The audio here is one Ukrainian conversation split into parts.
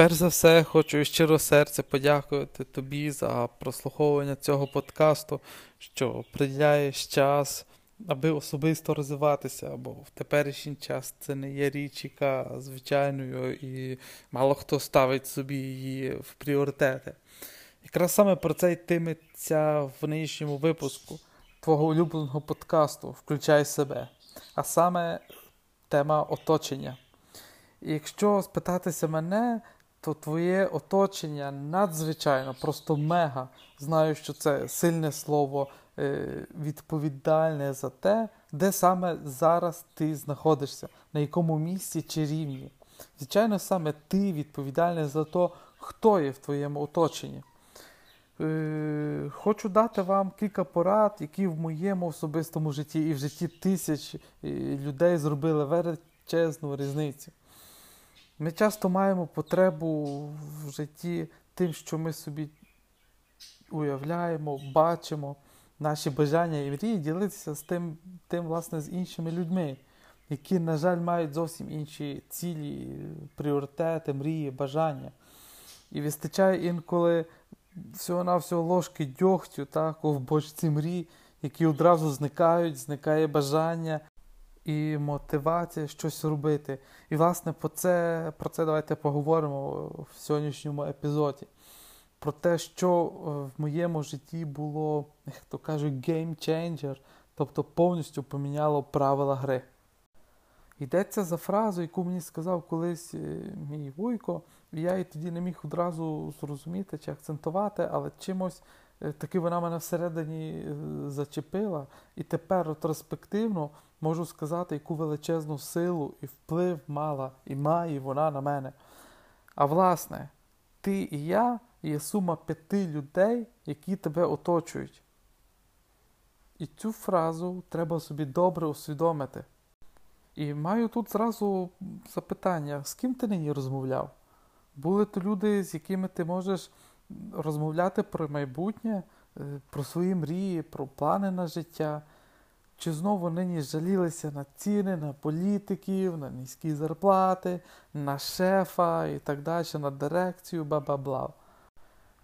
Перш за все, хочу щиро серце подякувати тобі за прослуховування цього подкасту, що приділяєш час, аби особисто розвиватися, бо в теперішній час це не є річ, яка звичайною, і мало хто ставить собі її в пріоритети. Якраз саме про це йтиметься в нинішньому випуску твого улюбленого подкасту Включай себе, а саме тема оточення. І якщо спитатися мене, то твоє оточення надзвичайно, просто мега. Знаю, що це сильне слово е, відповідальне за те, де саме зараз ти знаходишся, на якому місці чи рівні. Звичайно, саме ти відповідальний за те, хто є в твоєму оточенні. Е, хочу дати вам кілька порад, які в моєму особистому житті і в житті тисяч е, людей зробили величезну різницю. Ми часто маємо потребу в житті тим, що ми собі уявляємо, бачимо, наші бажання і мрії ділитися з тим, тим, власне, з іншими людьми, які, на жаль, мають зовсім інші цілі, пріоритети, мрії, бажання. І вистачає інколи всього-навсього ложки дьогтю, так, в бочці мрій, які одразу зникають, зникає бажання і мотивація щось робити. І, власне, про це, про це давайте поговоримо в сьогоднішньому епізоді. Про те, що в моєму житті було, як то кажуть, game changer, тобто повністю поміняло правила гри. Йдеться за фразу, яку мені сказав колись мій вуйко, і я її тоді не міг одразу зрозуміти чи акцентувати, але чимось таки вона мене всередині зачепила. І тепер ретроспективно можу сказати, яку величезну силу і вплив мала і має вона на мене. А власне, ти і я є сума п'яти людей, які тебе оточують. І цю фразу треба собі добре усвідомити. І маю тут зразу запитання, з ким ти нині розмовляв? Були то люди, з якими ти можеш розмовляти про майбутнє, е, про свої мрії, про плани на життя. Чи знову нині жалілися на ціни, на політиків, на низькі зарплати, на шефа і так далі, на дирекцію, бла-бла-бла.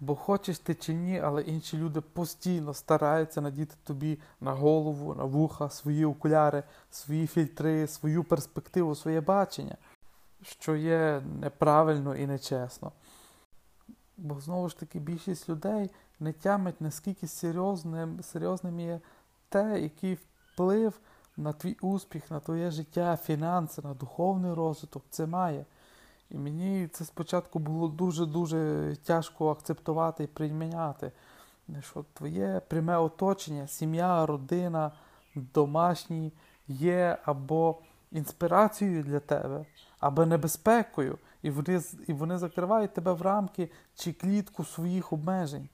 Бо хочеш ти чи ні, але інші люди постійно стараються надіти тобі на голову, на вуха, свої окуляри, свої фільтри, свою перспективу, своє бачення, що є неправильно і нечесно. Бо знову ж таки більшість людей не тямить, наскільки серйозним, серйозним є те, який вплив на твій успіх, на твоє життя, фінанси, на духовний розвиток це має. І мені це спочатку було дуже-дуже тяжко акцептувати і прийняти, що твоє пряме оточення, сім'я, родина, домашні є або інспірацією для тебе, або небезпекою, і вони, і вони закривають тебе в рамки чи клітку своїх обмежень.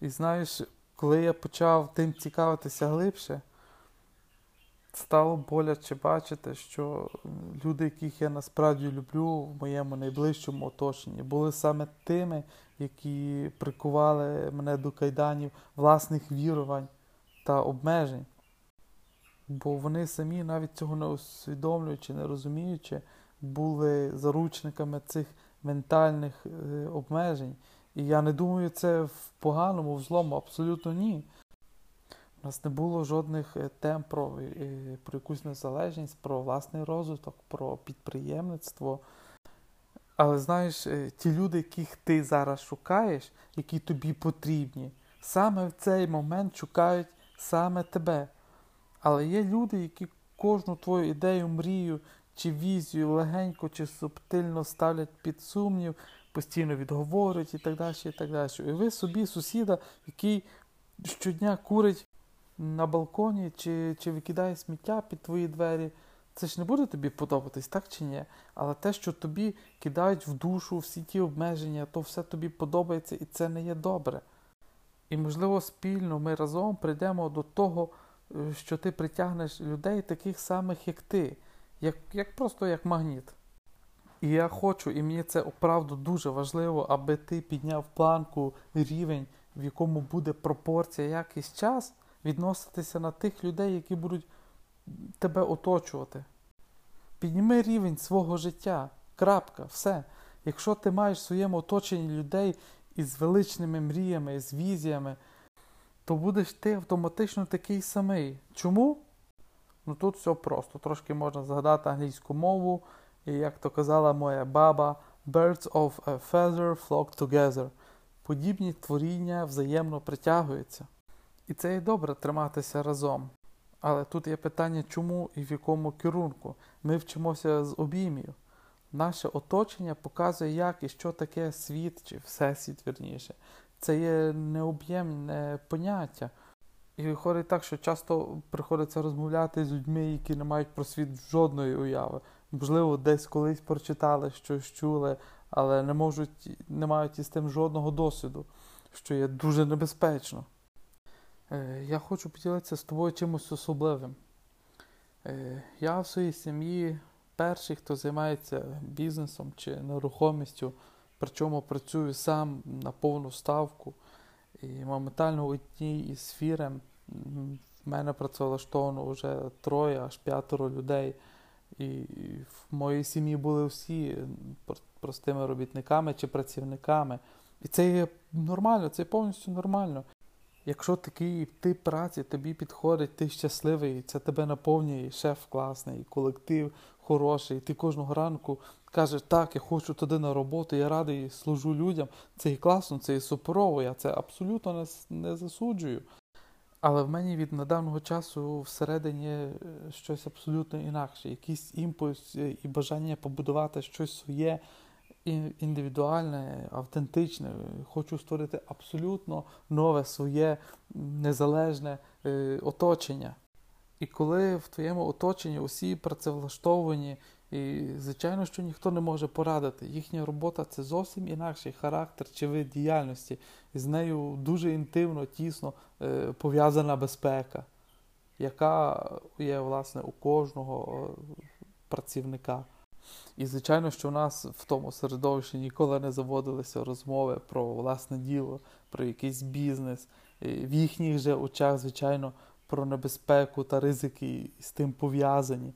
І знаєш, коли я почав тим цікавитися глибше, стало боляче бачити, що люди, яких я насправді люблю в моєму найближчому оточенні, були саме тими, які прикували мене до кайданів власних вірувань та обмежень. Бо вони самі, навіть цього не усвідомлюючи, не розуміючи, були заручниками цих ментальних е, обмежень. І я не думаю, це в поганому, в злому, абсолютно ні. У нас не було жодних е, тем про, е, про якусь незалежність, про власний розвиток, про підприємництво. Але знаєш, ті люди, яких ти зараз шукаєш, які тобі потрібні, саме в цей момент шукають саме тебе. Але є люди, які кожну твою ідею, мрію чи візію легенько чи субтильно ставлять під сумнів, постійно відговорюють і так далі. І так далі. І ви собі сусіда, який щодня курить на балконі чи чи викидає сміття під твої двері, це ж не буде тобі подобатись, так чи ні? Але те, що тобі кидають в душу всі ті обмеження, то все тобі подобається і це не є добре. І, можливо, спільно ми разом прийдемо до того, е, що ти притягнеш людей таких самих, як ти, як, як просто як магніт. І я хочу, і мені це оправду дуже важливо, аби ти підняв планку рівень, в якому буде пропорція якийсь час відноситися на тих людей, які будуть тебе оточувати. Підніми рівень свого життя. Крапка, все. Якщо ти маєш в своєму оточенні людей із величними мріями, з візіями, то будеш ти автоматично такий самий. Чому? Ну тут все просто. Трошки можна згадати англійську мову, і як то казала моя баба, Birds of a feather flock together. Подібні творіння взаємно притягуються. І це і добре триматися разом. Але тут є питання, чому і в якому керунку. Ми вчимося з обіймів. Наше оточення показує, як і що таке світ, чи всесвіт, вірніше. Це є необ'ємне поняття. І виходить так, що часто приходиться розмовляти з людьми, які не мають про світ жодної уяви. Можливо, десь колись прочитали, щось чули, але не можуть, не мають із тим жодного досвіду, що є дуже небезпечно. Е, я хочу поділитися з тобою чимось особливим. Е, я в своїй сім'ї перший, хто займається бізнесом чи нерухомістю, причому працюю сам на повну ставку. І моментально у одній із фірм в мене працевлаштовано вже троє, аж п'ятеро людей. І в моїй сім'ї були всі простими робітниками чи працівниками. І це є нормально, це повністю нормально. Якщо такий тип праці тобі підходить, ти щасливий, це тебе наповнює, шеф класний, колектив хороший, ти кожного ранку кажеш, так, я хочу туди на роботу, я радий служу людям, це і класно, це і суперово, я це абсолютно не, не засуджую. Але в мені від недавнього часу всередині е, щось абсолютно інакше, якийсь імпульс е, і бажання побудувати щось своє індивідуальне, автентичне. Хочу створити абсолютно нове своє незалежне е, оточення. І коли в твоєму оточенні усі працевлаштовані, і, звичайно, що ніхто не може порадити. Їхня робота це зовсім інакший характер чи вид діяльності. І з нею дуже інтимно, тісно е, пов'язана безпека, яка є, власне, у кожного е, працівника. І, звичайно, що в нас в тому середовищі ніколи не заводилися розмови про власне діло, про якийсь бізнес. В їхніх же очах, звичайно, про небезпеку та ризики з тим пов'язані.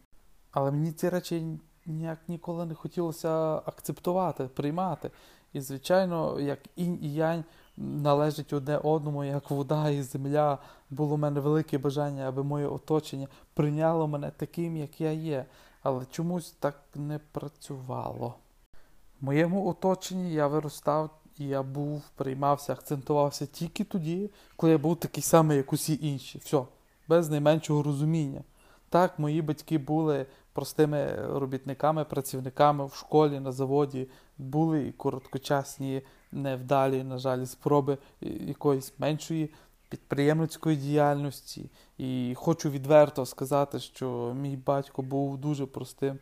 Але мені ці речі ніяк ніколи не хотілося акцептувати, приймати. І, звичайно, як інь і янь належить одне одному, як вода і земля, було в мене велике бажання, аби моє оточення прийняло мене таким, як я є. Але чомусь так не працювало. В моєму оточенні я виростав і я був, приймався, акцентувався тільки тоді, коли я був такий самий, як усі інші. Все, без найменшого розуміння. Так, мої батьки були простими робітниками, працівниками в школі, на заводі, були і короткочасні, невдалі, на жаль, спроби якоїсь меншої підприємницької діяльності. І хочу відверто сказати, що мій батько був дуже простим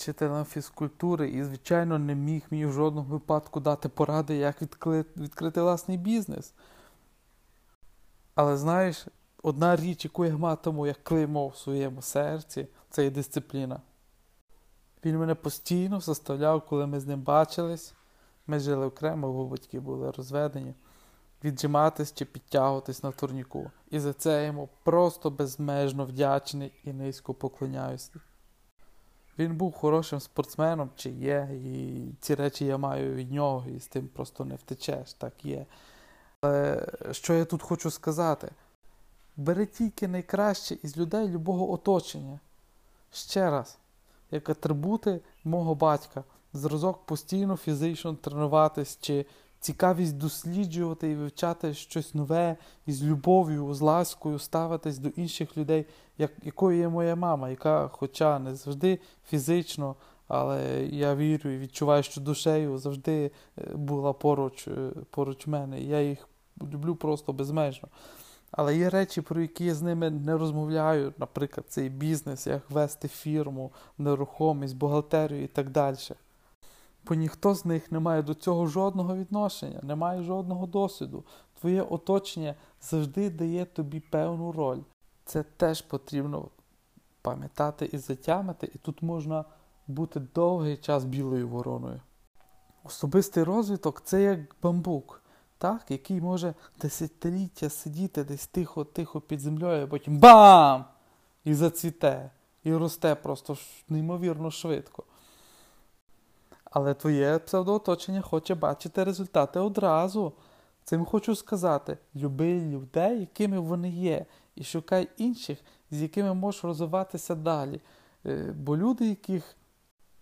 вчителем фізкультури і, звичайно, не міг мені в жодному випадку дати поради, як відкрити власний бізнес. Але знаєш, одна річ, яку я матиму як клеймо в своєму серці, це є дисципліна. Він мене постійно заставляв, коли ми з ним бачились. Ми жили окремо, бо батьки були розведені, віджиматись чи підтягуватись на турніку. І за це йому просто безмежно вдячний і низько поклоняюся. Він був хорошим спортсменом, чи є, і ці речі я маю від нього, і з тим просто не втечеш, так є. Але що я тут хочу сказати? Бери тільки найкраще із людей любого оточення. Ще раз, як атрибути мого батька, зразок постійно фізично тренуватись, чи цікавість досліджувати і вивчати щось нове із любов'ю, з ласкою ставитись до інших людей, як, якою є моя мама, яка, хоча не завжди фізично, але я вірю і відчуваю, що душею завжди е, була поруч, е, поруч мене. Я їх люблю просто безмежно. Але є речі, про які я з ними не розмовляю, наприклад, цей бізнес, як вести фірму, нерухомість, бухгалтерію і так далі. Бо ніхто з них не має до цього жодного відношення, не має жодного досвіду. Твоє оточення завжди дає тобі певну роль. Це теж потрібно пам'ятати і затямити, і тут можна бути довгий час білою вороною. Особистий розвиток це як бамбук так, який може десятиліття сидіти десь тихо-тихо під землею, а потім бам! І зацвіте, і росте просто неймовірно швидко. Але твоє псевдооточення хоче бачити результати одразу. Цим хочу сказати: люби людей, якими вони є, і шукай інших, з якими можеш розвиватися далі. Е, бо люди, яких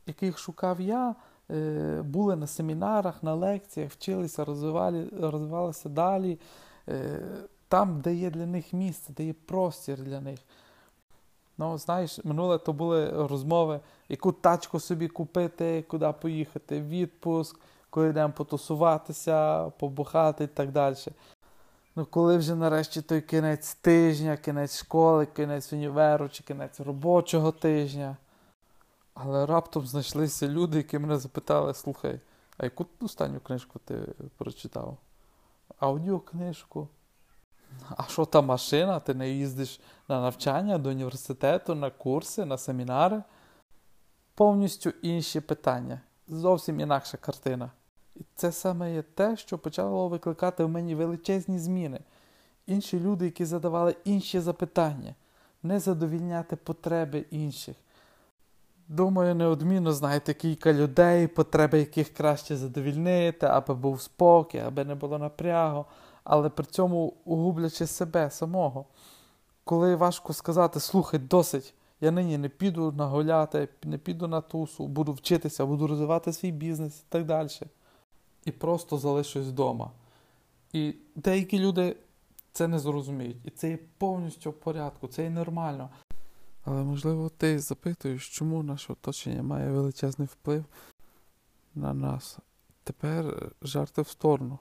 яких шукав я, е, були на семінарах, на лекціях, вчилися, розвивали, розвивалися далі, е, там, де є для них місце, де є простір для них. Ну, знаєш, минуле то були розмови, яку тачку собі купити, куди поїхати, відпуск, коли йдемо потусуватися, побухати і так далі. Ну, коли вже нарешті той кінець тижня, кінець школи, кінець універу чи кінець робочого тижня. Але раптом знайшлися люди, які мене запитали: слухай, а яку останню книжку ти прочитав? Аудіокнижку. А що та машина? Ти не їздиш на навчання до університету, на курси, на семінари? Повністю інші питання. Зовсім інакша картина. І це саме є те, що почало викликати в мені величезні зміни. Інші люди, які задавали інші запитання, не задовільняти потреби інших. Думаю, неодмінно знаєте кілька людей, потреби яких краще задовільнити, аби був спокій, аби не було напрягу, але при цьому угублячи себе самого. Коли важко сказати, слухай, досить, я нині не піду нагуляти, не піду на тусу, буду вчитися, буду розвивати свій бізнес і так далі. І просто залишусь вдома. І деякі люди це не зрозуміють. І це є повністю в порядку, це є нормально. Але, можливо, ти запитуєш, чому наше оточення має величезний вплив на нас. Тепер жарти в сторону.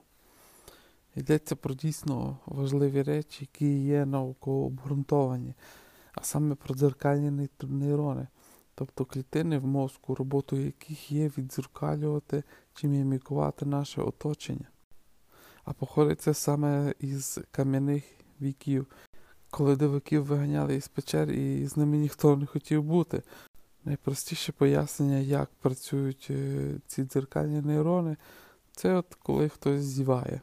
Йдеться про дійсно важливі речі, які є науково обґрунтовані, а саме про дзеркальні нейрони, тобто клітини в мозку, роботу яких є відзеркалювати чи мімікувати наше оточення. А походить це саме із кам'яних віків коли диваків виганяли із печер і з ними ніхто не хотів бути. Найпростіше пояснення, як працюють е, ці дзеркальні нейрони, це от коли хтось зіває.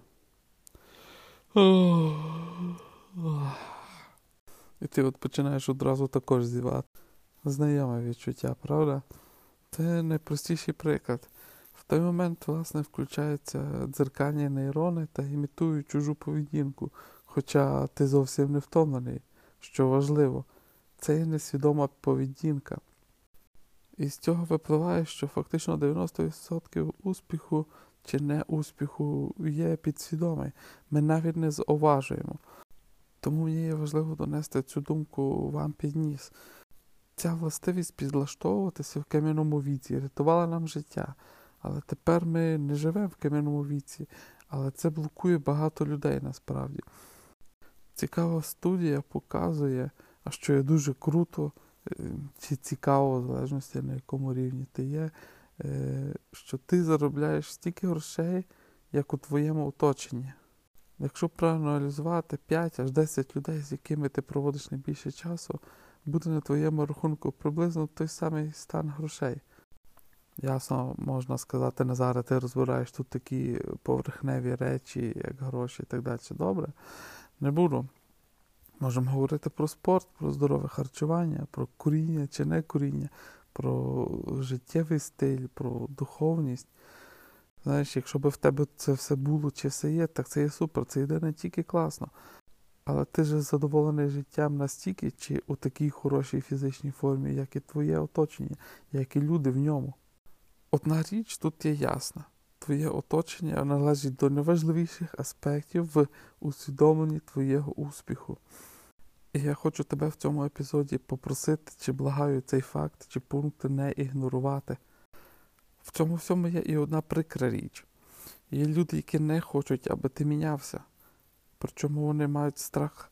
І ти от починаєш одразу також зівати. Знайоме відчуття, правда? Це найпростіший приклад. В той момент, власне, включаються дзеркальні нейрони та імітують чужу поведінку. Хоча ти зовсім не втомлений, що важливо, це є несвідома поведінка. І з цього випливає, що фактично 90% успіху чи не успіху є підсвідомий. Ми навіть не зауважуємо. Тому мені є важливо донести цю думку вам під ніс. Ця властивість підлаштовуватися в кам'яному віці рятувала нам життя. Але тепер ми не живемо в кам'яному віці, але це блокує багато людей насправді. Цікава студія показує, а що є дуже круто, чи цікаво, в залежності на якому рівні ти є, е, що ти заробляєш стільки грошей, як у твоєму оточенні. Якщо проаналізувати 5 аж 10 людей, з якими ти проводиш найбільше часу, буде на твоєму рахунку приблизно той самий стан грошей. Ясно, можна сказати, Назаре, ти розбираєш тут такі поверхневі речі, як гроші і так далі. Добре не буду. Можемо говорити про спорт, про здорове харчування, про куріння чи не куріння, про життєвий стиль, про духовність. Знаєш, якщо б в тебе це все було чи все є, так це є супер, це йде не тільки класно. Але ти ж задоволений життям настільки, чи у такій хорошій фізичній формі, як і твоє оточення, як і люди в ньому. Одна річ тут є ясна твоє оточення належить до найважливіших аспектів в усвідомленні твоєго успіху. І я хочу тебе в цьому епізоді попросити, чи благаю цей факт, чи пункт не ігнорувати. В цьому всьому є і одна прикра річ. Є люди, які не хочуть, аби ти мінявся. Причому вони мають страх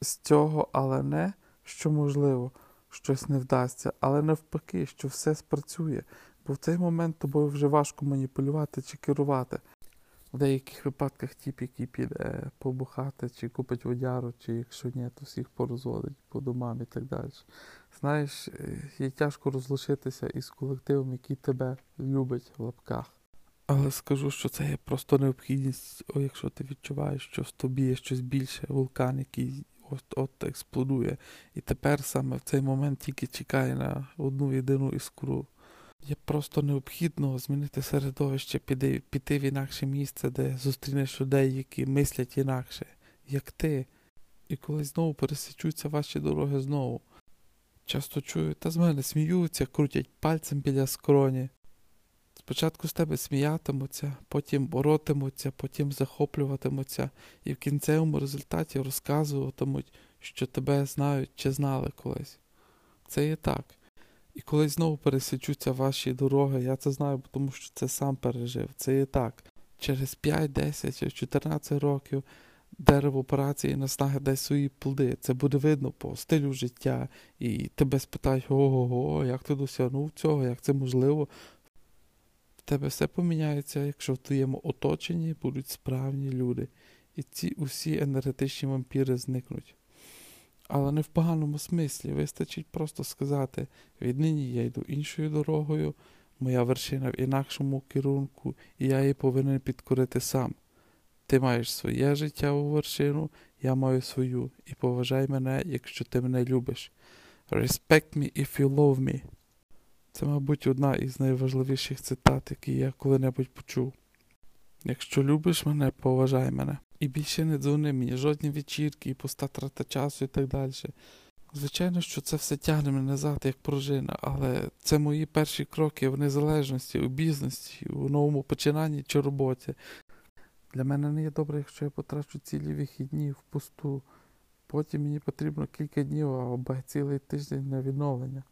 з цього, але не, що можливо, щось не вдасться, але навпаки, що все спрацює, Бо в цей момент тобою вже важко маніпулювати чи керувати. В деяких випадках тіп, який піде побухати, чи купить водяру, чи якщо ні, то всіх порозводить по домам і так далі. Знаєш, є тяжко розлучитися із колективом, який тебе любить в лапках. Але скажу, що це є просто необхідність, о, якщо ти відчуваєш, що в тобі є щось більше, вулкан, який от-от експлодує. І тепер саме в цей момент тільки чекає на одну єдину іскру Є просто необхідно змінити середовище, піти, піти в інакше місце, де зустрінеш людей, які мислять інакше, як ти. І коли знову пересічуться ваші дороги знову. Часто чую, та з мене сміються, крутять пальцем біля скроні. Спочатку з тебе сміятимуться, потім боротимуться, потім захоплюватимуться, і в кінцевому результаті розказуватимуть, що тебе знають чи знали колись. Це є так. І коли знову пересічуться ваші дороги, я це знаю, тому що це сам пережив. Це є так. Через 5, 10 чи 14 років дерево операції наснаги дасть свої плоди. Це буде видно по стилю життя. І тебе спитають, ого-го, як ти досягнув цього, як це можливо. В тебе все поміняється, якщо в твоєму оточенні будуть справні люди. І ці усі енергетичні вампіри зникнуть. Але не в поганому смислі. Вистачить просто сказати: віднині я йду іншою дорогою, моя вершина в інакшому керунку, і я її повинен підкорити сам. Ти маєш своє життєву вершину, я маю свою, і поважай мене, якщо ти мене любиш. Respect me if you love me. Це, мабуть, одна із найважливіших цитат, які я коли-небудь почув. Якщо любиш мене, поважай мене. І більше не дзвони мені, жодні вечірки, і пуста трата часу і так далі. Звичайно, що це все тягне мене назад, як пружина, але це мої перші кроки в незалежності, у бізнесі, у новому починанні чи роботі. Для мене не є добре, якщо я потрачу цілі вихідні в пусту. Потім мені потрібно кілька днів або цілий тиждень на відновлення.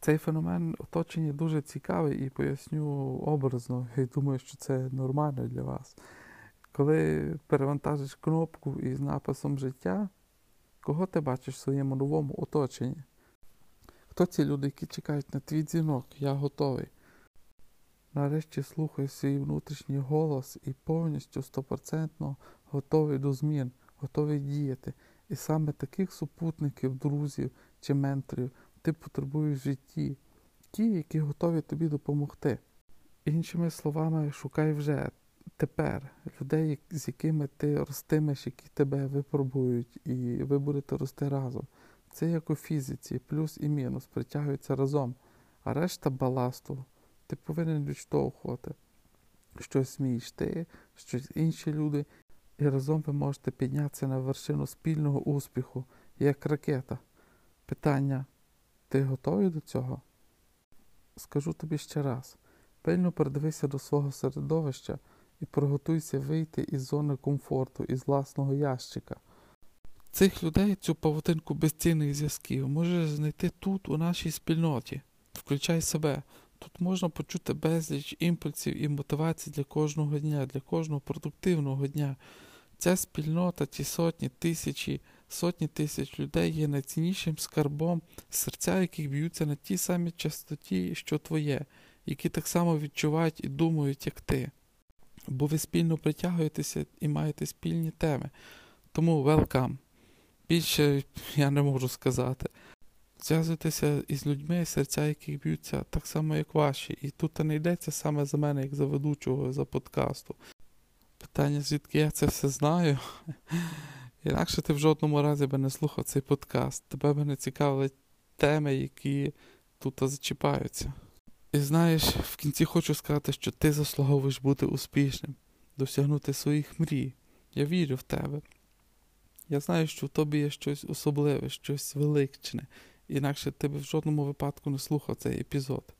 Цей феномен оточення дуже цікавий і поясню образно. І думаю, що це нормально для вас. Коли перевантажиш кнопку із написом життя, кого ти бачиш в своєму новому оточенні? Хто ці люди, які чекають на твій дзвінок? Я готовий. Нарешті слухай свій внутрішній голос і повністю стопроцентно готовий до змін, готовий діяти. І саме таких супутників, друзів чи менторів ти потребуєш в житті, ті, які готові тобі допомогти. Іншими словами, шукай вже тепер людей, з якими ти ростимеш, які тебе випробують, і ви будете рости разом. Це як у фізиці, плюс і мінус притягуються разом, а решта баласту ти повинен відштовхувати. Щось вмієш ти, щось інші люди, і разом ви можете піднятися на вершину спільного успіху, як ракета. Питання, ти готовий до цього? Скажу тобі ще раз: пильно придивися до свого середовища і приготуйся вийти із зони комфорту, із власного ящика. Цих людей, цю павутинку безцінних зв'язків, можеш знайти тут, у нашій спільноті. Включай себе. Тут можна почути безліч імпульсів і мотивацій для кожного дня, для кожного продуктивного дня. Ця спільнота, ті сотні, тисячі, сотні тисяч людей є найціннішим скарбом, серця, яких б'ються на тій самій частоті, що твоє, які так само відчувають і думають, як ти. Бо ви спільно притягуєтеся і маєте спільні теми. Тому welcome. Більше я не можу сказати. Зв'язуйтеся із людьми, серця яких б'ються так само, як ваші. І тут не йдеться саме за мене, як за ведучого за подкасту. Питання, звідки я це все знаю. Інакше ти в жодному разі би не слухав цей подкаст. Тебе би не цікавили теми, які тут зачіпаються. І знаєш, в кінці хочу сказати, що ти заслуговуєш бути успішним, досягнути своїх мрій. Я вірю в тебе. Я знаю, що в тобі є щось особливе, щось величне, інакше ти б в жодному випадку не слухав цей епізод.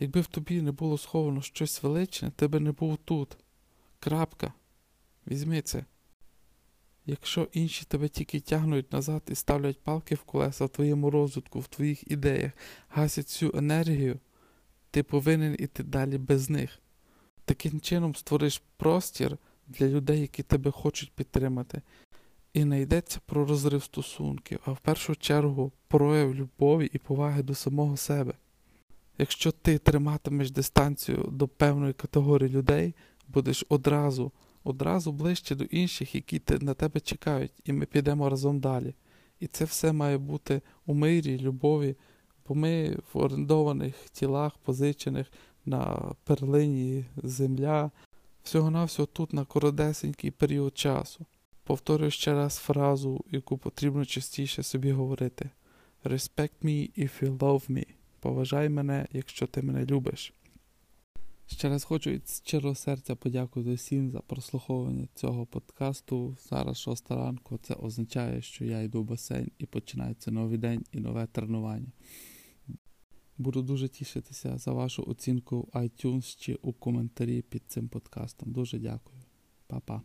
Якби в тобі не було сховано щось величне, ти би не був тут. Крапка. Візьми це. Якщо інші тебе тільки тягнуть назад і ставлять палки в колеса в твоєму розвитку, в твоїх ідеях, гасять цю енергію, ти повинен іти далі без них. Таким чином створиш простір для людей, які тебе хочуть підтримати. І не йдеться про розрив стосунків, а в першу чергу прояв любові і поваги до самого себе. Якщо ти триматимеш дистанцію до певної категорії людей, будеш одразу, одразу ближче до інших, які на тебе чекають, і ми підемо разом далі. І це все має бути у мирі, любові, бо ми в орендованих тілах, позичених на перлині земля, всього-навсього тут на коротесенький період часу. Повторю ще раз фразу, яку потрібно частіше собі говорити: Respect me if you love me. Поважай мене, якщо ти мене любиш. Ще раз хочу від щирого серця подякувати всім за прослуховування цього подкасту. Зараз шоста ранку. Це означає, що я йду в басейн і починається новий день і нове тренування. Буду дуже тішитися за вашу оцінку в iTunes чи у коментарі під цим подкастом. Дуже дякую. Па-па.